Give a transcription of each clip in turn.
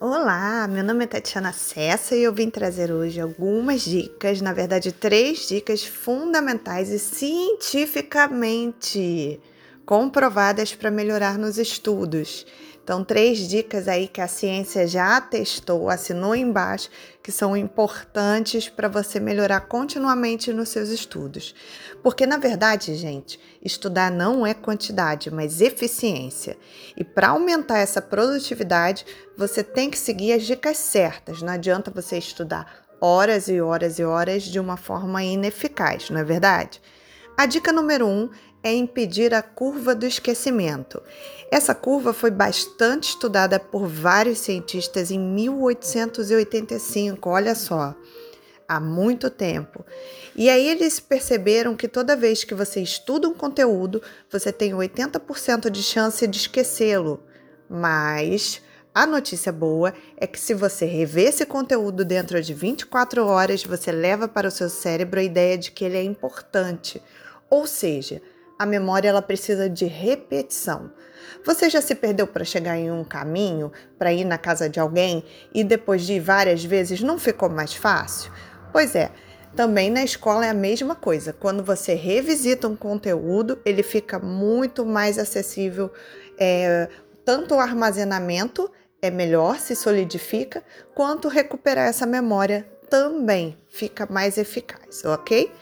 Olá, meu nome é Tatiana Cessa e eu vim trazer hoje algumas dicas, na verdade, três dicas fundamentais e cientificamente comprovadas para melhorar nos estudos. Então, três dicas aí que a ciência já testou, assinou embaixo, que são importantes para você melhorar continuamente nos seus estudos. Porque, na verdade, gente, estudar não é quantidade, mas eficiência. E para aumentar essa produtividade, você tem que seguir as dicas certas. Não adianta você estudar horas e horas e horas de uma forma ineficaz, não é verdade? A dica número um é impedir a curva do esquecimento. Essa curva foi bastante estudada por vários cientistas em 1885, olha só, há muito tempo. E aí eles perceberam que toda vez que você estuda um conteúdo, você tem 80% de chance de esquecê-lo. Mas a notícia boa é que se você rever esse conteúdo dentro de 24 horas, você leva para o seu cérebro a ideia de que ele é importante. Ou seja, a memória ela precisa de repetição. Você já se perdeu para chegar em um caminho, para ir na casa de alguém e depois de ir várias vezes não ficou mais fácil? Pois é, também na escola é a mesma coisa. Quando você revisita um conteúdo, ele fica muito mais acessível. É, tanto o armazenamento é melhor, se solidifica, quanto recuperar essa memória também fica mais eficaz, ok?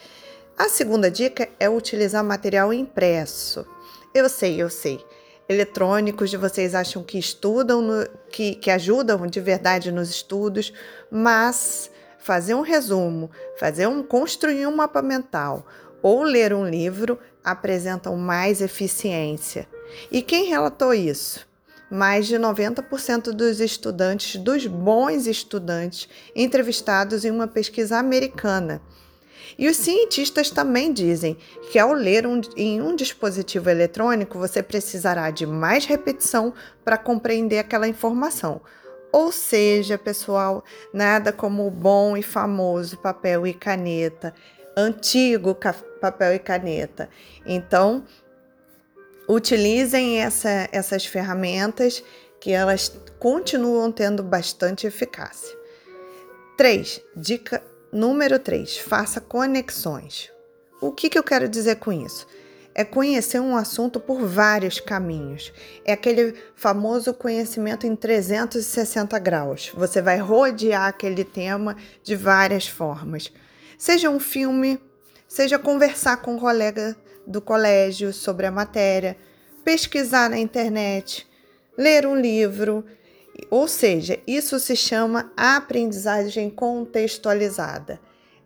A segunda dica é utilizar material impresso. Eu sei, eu sei. Eletrônicos de vocês acham que estudam, no, que, que ajudam de verdade nos estudos, mas fazer um resumo, fazer um construir um mapa mental ou ler um livro apresentam mais eficiência. E quem relatou isso? Mais de 90% dos estudantes, dos bons estudantes, entrevistados em uma pesquisa americana. E os cientistas também dizem que ao ler um, em um dispositivo eletrônico, você precisará de mais repetição para compreender aquela informação. Ou seja, pessoal, nada como o bom e famoso papel e caneta, antigo papel e caneta. Então, utilizem essa, essas ferramentas que elas continuam tendo bastante eficácia. 3. Dica Número 3. Faça conexões. O que, que eu quero dizer com isso? É conhecer um assunto por vários caminhos. É aquele famoso conhecimento em 360 graus. Você vai rodear aquele tema de várias formas. Seja um filme, seja conversar com um colega do colégio sobre a matéria, pesquisar na internet, ler um livro, ou seja, isso se chama aprendizagem contextualizada.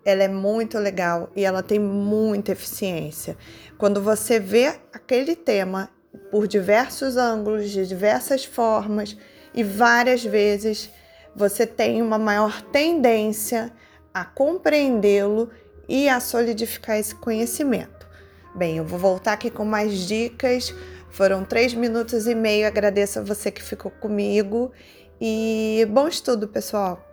Ela é muito legal e ela tem muita eficiência. Quando você vê aquele tema por diversos ângulos, de diversas formas e várias vezes, você tem uma maior tendência a compreendê-lo e a solidificar esse conhecimento. Bem, eu vou voltar aqui com mais dicas foram três minutos e meio. Agradeço a você que ficou comigo e bom estudo, pessoal!